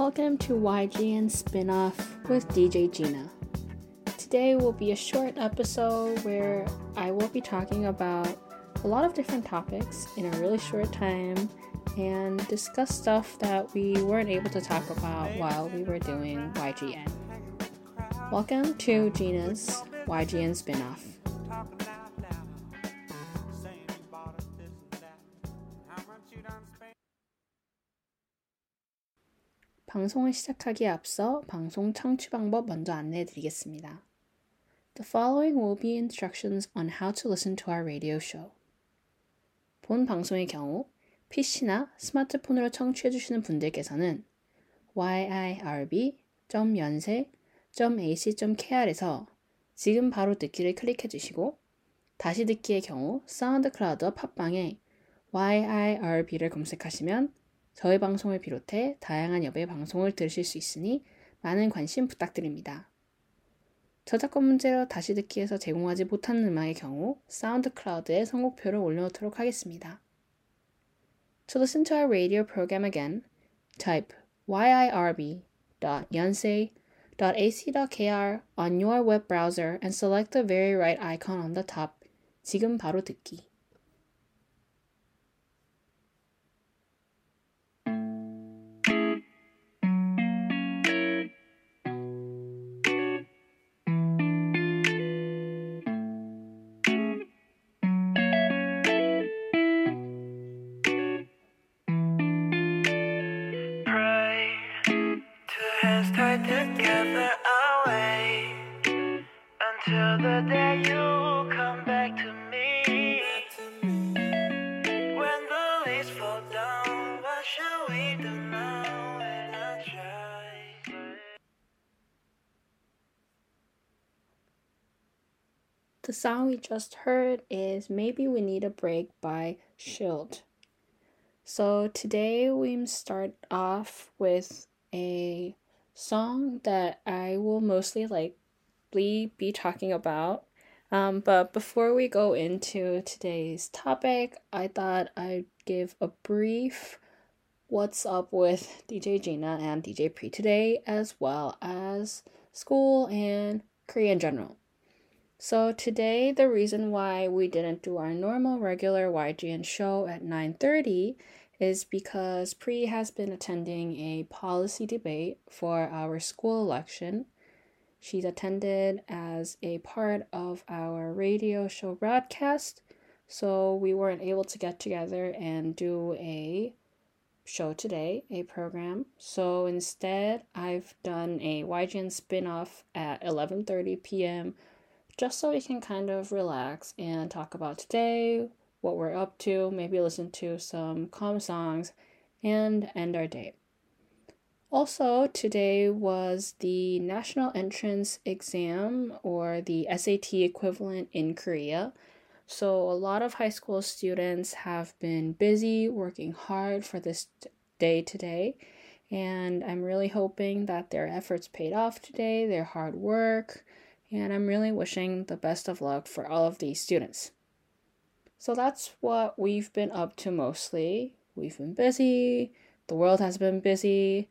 Welcome to YGN Spin-off with DJ Gina. Today will be a short episode where I will be talking about a lot of different topics in a really short time and discuss stuff that we weren't able to talk about while we were doing YGN. Welcome to Gina's YGN spin-off. 방송을 시작하기에 앞서 방송 청취 방법 먼저 안내해 드리겠습니다. The following will be instructions on how to listen to our radio show. 본 방송의 경우 PC나 스마트폰으로 청취해 주시는 분들께서는 yirb.연세.ac.kr에서 지금 바로 듣기를 클릭해 주시고 다시 듣기의 경우 사운드 클라우드와 팟빵에 yirb를 검색하시면 저희 방송을 비롯해 다양한 여배의 방송을 들으실 수 있으니 많은 관심 부탁드립니다. 저작권 문제로 다시 듣기에서 제공하지 못하는 음악의 경우 사운드 클라우드에 선곡표를 올려놓도록 하겠습니다. To listen to our radio program again, type yirb.yonsei.ac.kr on your web browser and select the very right icon on the top. 지금 바로 듣기. The song we just heard is Maybe We Need a Break by Shield. So today we start off with a song that I will mostly likely be talking about. Um, but before we go into today's topic, I thought I'd give a brief what's up with DJ Gina and DJ Pre today, as well as school and Korea in general. So today the reason why we didn't do our normal regular YGN show at 9:30 is because Pre has been attending a policy debate for our school election. She's attended as a part of our radio show broadcast, so we weren't able to get together and do a show today, a program. So instead, I've done a YGN spin-off at 11:30 p.m just so we can kind of relax and talk about today, what we're up to, maybe listen to some calm songs, and end our day. Also, today was the national entrance exam or the SAT equivalent in Korea. So, a lot of high school students have been busy working hard for this day today. And I'm really hoping that their efforts paid off today, their hard work, and I'm really wishing the best of luck for all of these students. So that's what we've been up to mostly. We've been busy, the world has been busy.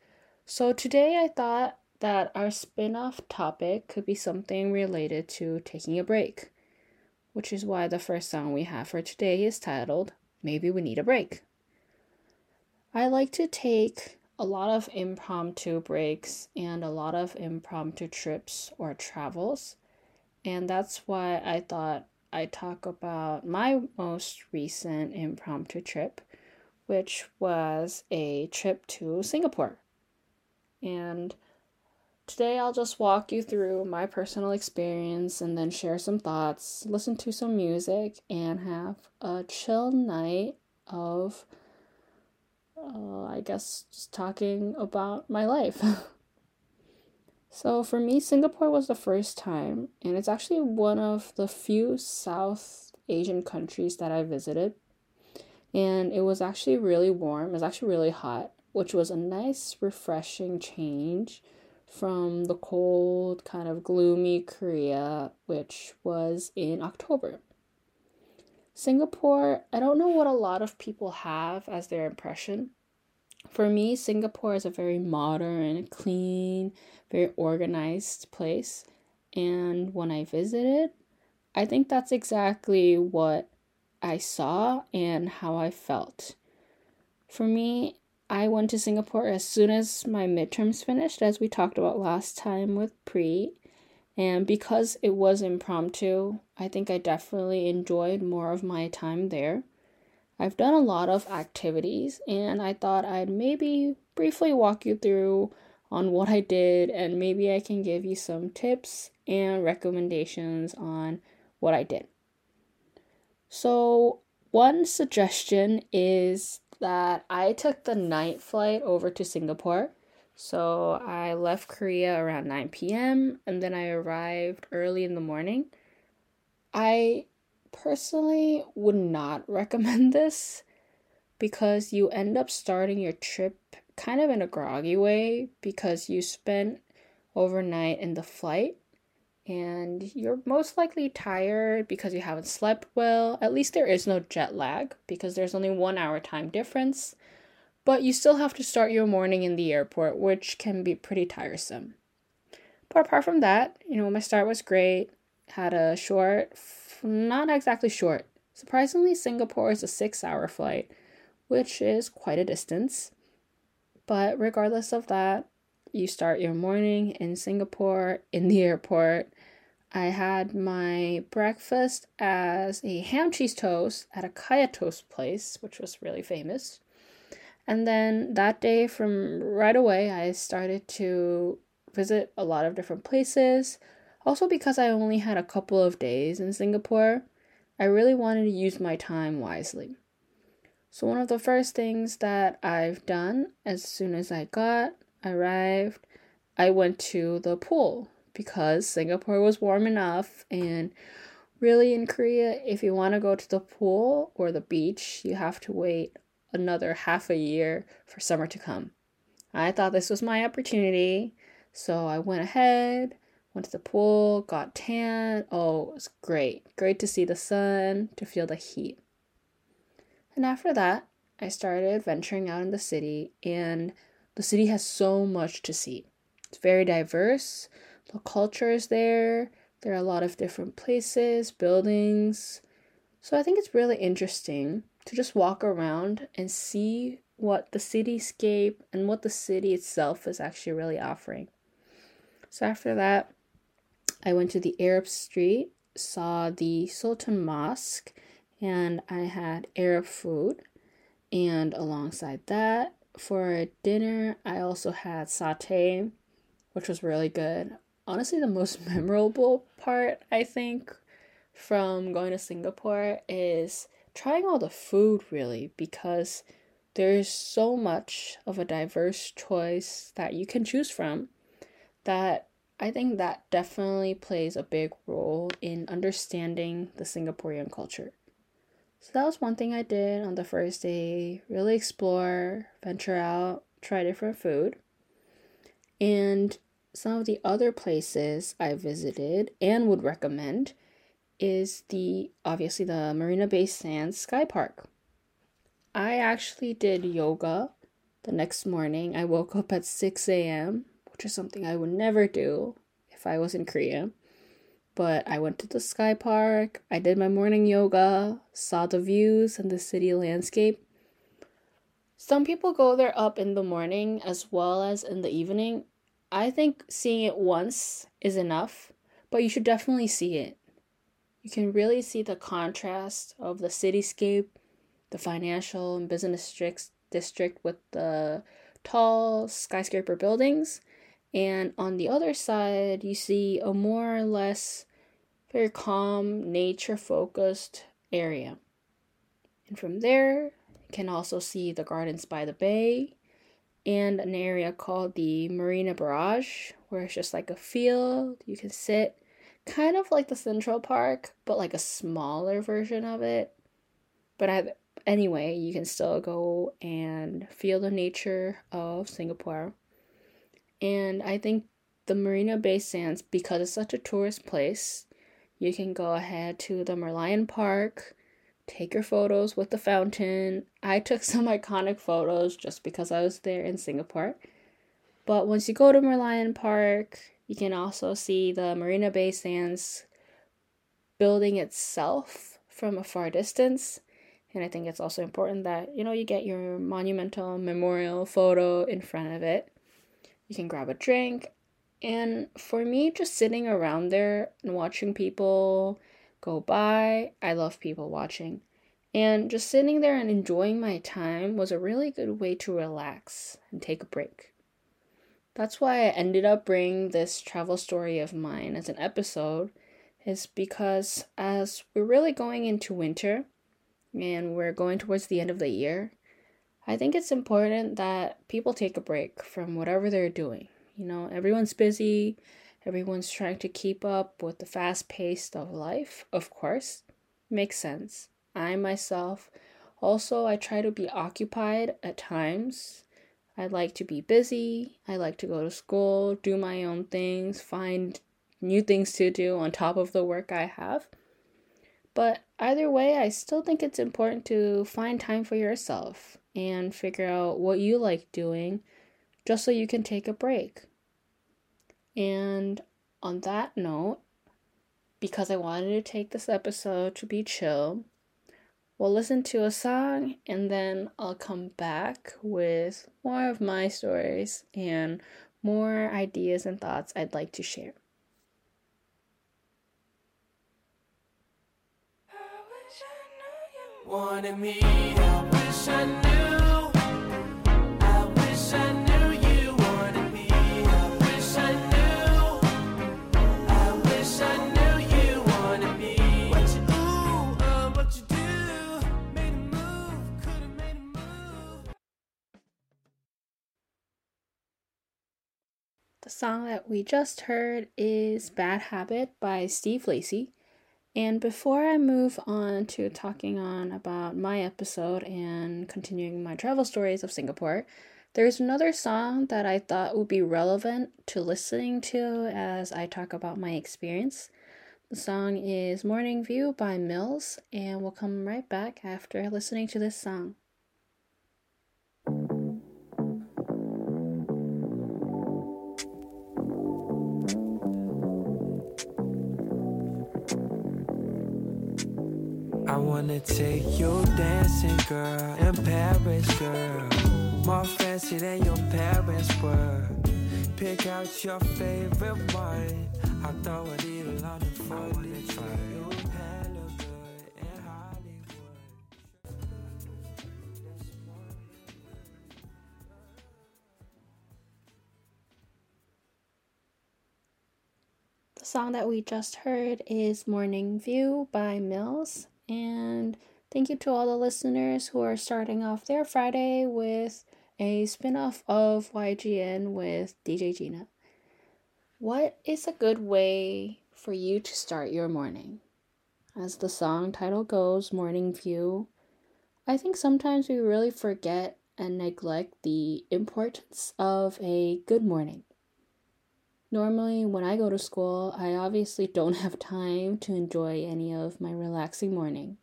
So today I thought that our spin off topic could be something related to taking a break, which is why the first song we have for today is titled Maybe We Need a Break. I like to take a lot of impromptu breaks and a lot of impromptu trips or travels. And that's why I thought I'd talk about my most recent impromptu trip, which was a trip to Singapore. And today I'll just walk you through my personal experience and then share some thoughts, listen to some music, and have a chill night of uh, I guess just talking about my life. so for me, Singapore was the first time, and it's actually one of the few South Asian countries that I visited. And it was actually really warm, it was actually really hot, which was a nice, refreshing change from the cold, kind of gloomy Korea, which was in October. Singapore, I don't know what a lot of people have as their impression. For me, Singapore is a very modern, clean, very organized place. And when I visited, I think that's exactly what I saw and how I felt. For me, I went to Singapore as soon as my midterms finished, as we talked about last time with Pre. And because it was impromptu, I think I definitely enjoyed more of my time there. I've done a lot of activities, and I thought I'd maybe briefly walk you through on what I did, and maybe I can give you some tips and recommendations on what I did. So, one suggestion is that I took the night flight over to Singapore. So, I left Korea around 9 p.m. and then I arrived early in the morning. I personally would not recommend this because you end up starting your trip kind of in a groggy way because you spent overnight in the flight and you're most likely tired because you haven't slept well. At least there is no jet lag because there's only one hour time difference. But you still have to start your morning in the airport, which can be pretty tiresome. But apart from that, you know, my start was great. Had a short, not exactly short. Surprisingly, Singapore is a six hour flight, which is quite a distance. But regardless of that, you start your morning in Singapore in the airport I had my breakfast as a ham cheese toast at a Kaya Toast place, which was really famous. And then that day, from right away, I started to visit a lot of different places. Also, because I only had a couple of days in Singapore, I really wanted to use my time wisely. So, one of the first things that I've done as soon as I got arrived, I went to the pool because Singapore was warm enough and really in Korea if you want to go to the pool or the beach, you have to wait another half a year for summer to come. I thought this was my opportunity, so I went ahead, went to the pool, got tan. Oh, it was great. Great to see the sun, to feel the heat. And after that, I started venturing out in the city, and the city has so much to see. It's very diverse, the culture is there. There are a lot of different places, buildings. So I think it's really interesting to just walk around and see what the cityscape and what the city itself is actually really offering. So after that, I went to the Arab Street, saw the Sultan Mosque, and I had Arab food. And alongside that, for dinner, I also had satay, which was really good honestly the most memorable part I think from going to Singapore is trying all the food really because there's so much of a diverse choice that you can choose from that I think that definitely plays a big role in understanding the Singaporean culture. So that was one thing I did on the first day, really explore, venture out, try different food. And some of the other places I visited and would recommend is the obviously the Marina Bay Sands Sky Park. I actually did yoga the next morning. I woke up at 6 a.m., which is something I would never do if I was in Korea. But I went to the sky park, I did my morning yoga, saw the views and the city landscape. Some people go there up in the morning as well as in the evening, I think seeing it once is enough, but you should definitely see it. You can really see the contrast of the cityscape, the financial and business districts, district with the tall skyscraper buildings, and on the other side, you see a more or less very calm, nature focused area. And from there, you can also see the gardens by the bay and an area called the Marina Barrage, where it's just like a field. You can sit kind of like the Central Park, but like a smaller version of it. But I, anyway, you can still go and feel the nature of Singapore. And I think the Marina Bay Sands, because it's such a tourist place, you can go ahead to the Merlion Park take your photos with the fountain. I took some iconic photos just because I was there in Singapore. But once you go to Merlion Park, you can also see the Marina Bay Sands building itself from a far distance. And I think it's also important that, you know, you get your monumental memorial photo in front of it. You can grab a drink. And for me, just sitting around there and watching people go by, I love people watching. And just sitting there and enjoying my time was a really good way to relax and take a break. That's why I ended up bringing this travel story of mine as an episode, is because as we're really going into winter and we're going towards the end of the year, I think it's important that people take a break from whatever they're doing. You know, everyone's busy, everyone's trying to keep up with the fast pace of life, of course. Makes sense. I myself also I try to be occupied at times. I like to be busy. I like to go to school, do my own things, find new things to do on top of the work I have. But either way, I still think it's important to find time for yourself and figure out what you like doing just so you can take a break. And on that note, because I wanted to take this episode to be chill, we'll listen to a song and then I'll come back with more of my stories and more ideas and thoughts I'd like to share. I The song that we just heard is Bad Habit by Steve Lacy. And before I move on to talking on about my episode and continuing my travel stories of Singapore, there's another song that I thought would be relevant to listening to as I talk about my experience. The song is Morning View by Mills, and we'll come right back after listening to this song. Wanna take you dancing, girl, in Paris, girl. More fancy than your parents were. Pick out your favorite. I throw Hollywood. The song that we just heard is Morning View by Mills. And thank you to all the listeners who are starting off their Friday with a spin off of YGN with DJ Gina. What is a good way for you to start your morning? As the song title goes, Morning View, I think sometimes we really forget and neglect the importance of a good morning. Normally, when I go to school, I obviously don't have time to enjoy any of my relaxing morning.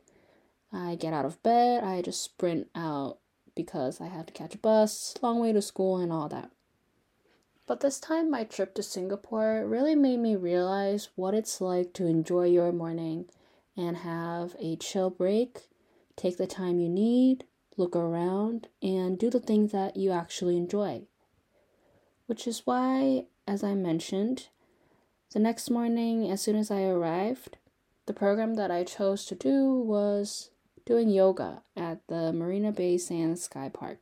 I get out of bed, I just sprint out because I have to catch a bus, long way to school, and all that. But this time, my trip to Singapore really made me realize what it's like to enjoy your morning and have a chill break, take the time you need, look around, and do the things that you actually enjoy. Which is why as I mentioned, the next morning, as soon as I arrived, the program that I chose to do was doing yoga at the Marina Bay Sands Sky Park.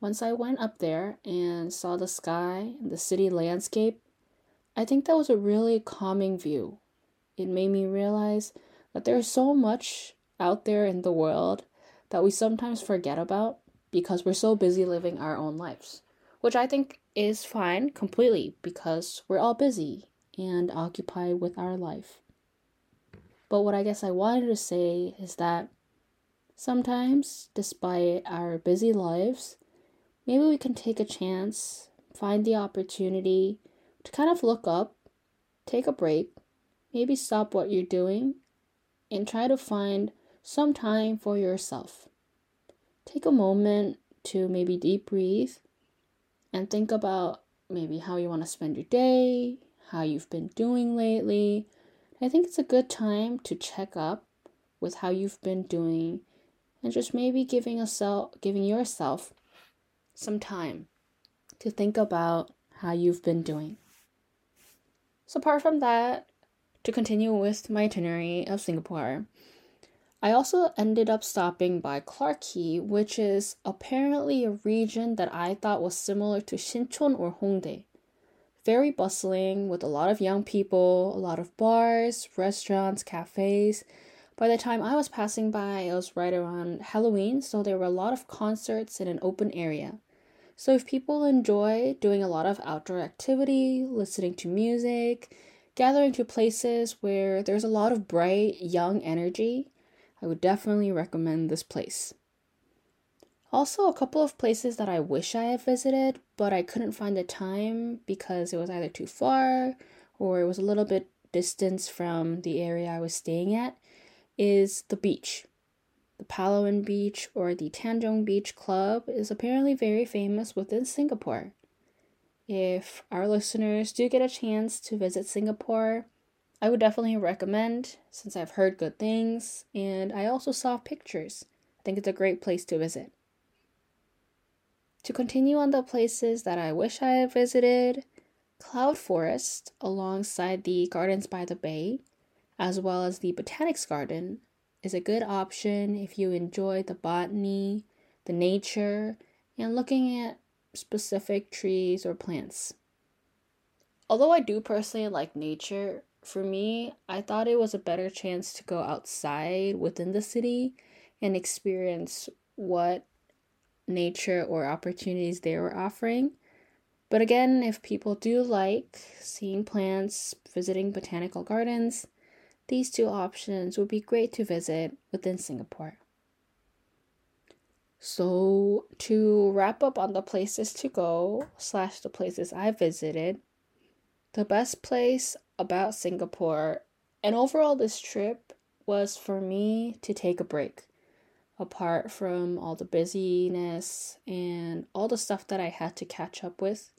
Once I went up there and saw the sky and the city landscape, I think that was a really calming view. It made me realize that there's so much out there in the world that we sometimes forget about because we're so busy living our own lives, which I think is fine completely because we're all busy and occupied with our life. But what I guess I wanted to say is that sometimes, despite our busy lives, maybe we can take a chance, find the opportunity to kind of look up, take a break, maybe stop what you're doing, and try to find some time for yourself. Take a moment to maybe deep breathe and think about maybe how you want to spend your day, how you've been doing lately. I think it's a good time to check up with how you've been doing and just maybe giving yourself giving yourself some time to think about how you've been doing. So apart from that, to continue with my itinerary of Singapore, I also ended up stopping by Clarke which is apparently a region that I thought was similar to Sinchon or Hongdae. Very bustling with a lot of young people, a lot of bars, restaurants, cafes. By the time I was passing by, it was right around Halloween, so there were a lot of concerts in an open area. So if people enjoy doing a lot of outdoor activity, listening to music, gathering to places where there's a lot of bright, young energy, I would definitely recommend this place. Also, a couple of places that I wish I had visited, but I couldn't find the time because it was either too far or it was a little bit distance from the area I was staying at, is the beach. The Palawan Beach or the Tanjong Beach Club is apparently very famous within Singapore. If our listeners do get a chance to visit Singapore, I would definitely recommend since I've heard good things and I also saw pictures. I think it's a great place to visit. To continue on the places that I wish I had visited, Cloud Forest alongside the Gardens by the Bay, as well as the Botanics Garden, is a good option if you enjoy the botany, the nature, and looking at specific trees or plants. Although I do personally like nature, for me, I thought it was a better chance to go outside within the city and experience what nature or opportunities they were offering. But again, if people do like seeing plants, visiting botanical gardens, these two options would be great to visit within Singapore. So, to wrap up on the places to go slash the places I visited, the best place about Singapore and overall this trip was for me to take a break. Apart from all the busyness and all the stuff that I had to catch up with,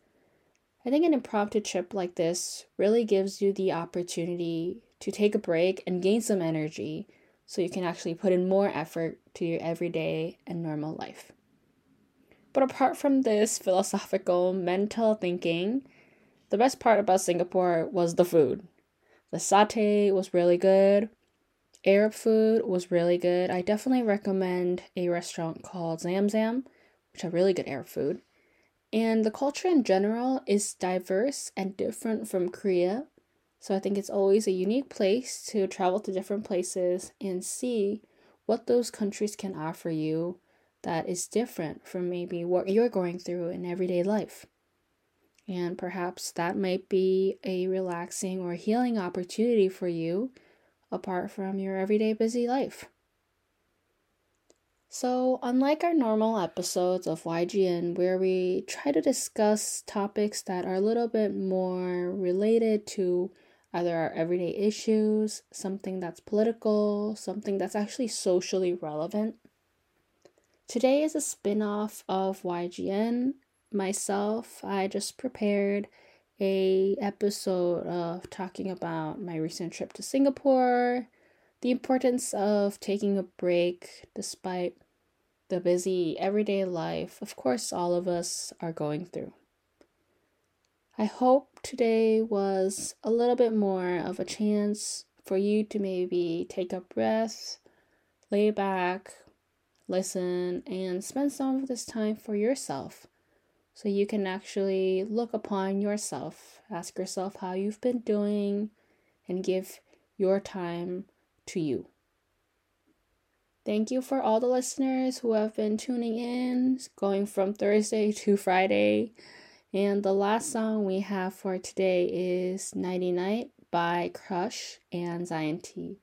I think an impromptu trip like this really gives you the opportunity to take a break and gain some energy so you can actually put in more effort to your everyday and normal life. But apart from this philosophical mental thinking, the best part about Singapore was the food. The satay was really good. Arab food was really good. I definitely recommend a restaurant called Zam Zam, which have really good Arab food. And the culture in general is diverse and different from Korea. So I think it's always a unique place to travel to different places and see what those countries can offer you that is different from maybe what you're going through in everyday life. And perhaps that might be a relaxing or healing opportunity for you apart from your everyday busy life. So, unlike our normal episodes of YGN, where we try to discuss topics that are a little bit more related to either our everyday issues, something that's political, something that's actually socially relevant, today is a spin off of YGN myself, I just prepared a episode of talking about my recent trip to Singapore, the importance of taking a break despite the busy everyday life, of course, all of us are going through. I hope today was a little bit more of a chance for you to maybe take a breath, lay back, listen, and spend some of this time for yourself so you can actually look upon yourself, ask yourself how you've been doing, and give your time to you. Thank you for all the listeners who have been tuning in, going from Thursday to Friday. And the last song we have for today is Nighty Night by Crush and Zion T.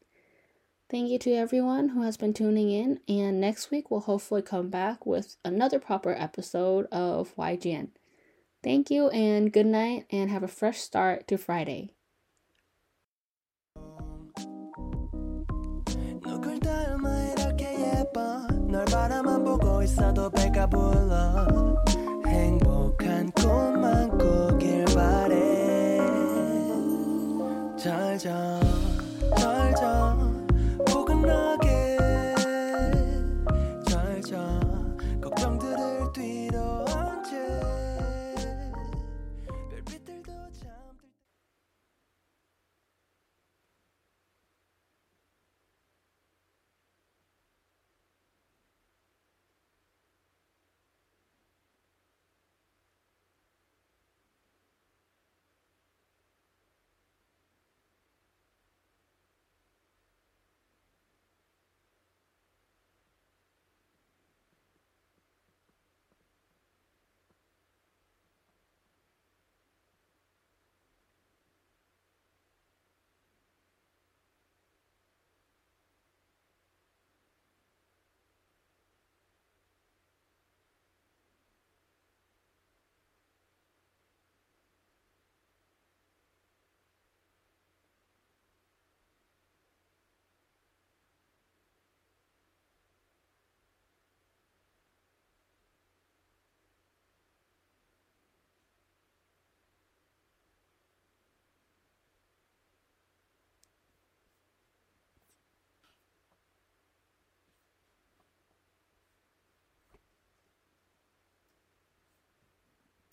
Thank you to everyone who has been tuning in, and next week we'll hopefully come back with another proper episode of YGN. Thank you, and good night, and have a fresh start to Friday. No 있어도 배가 불러 행복한 꿈만 꾸길 바래 잘자 not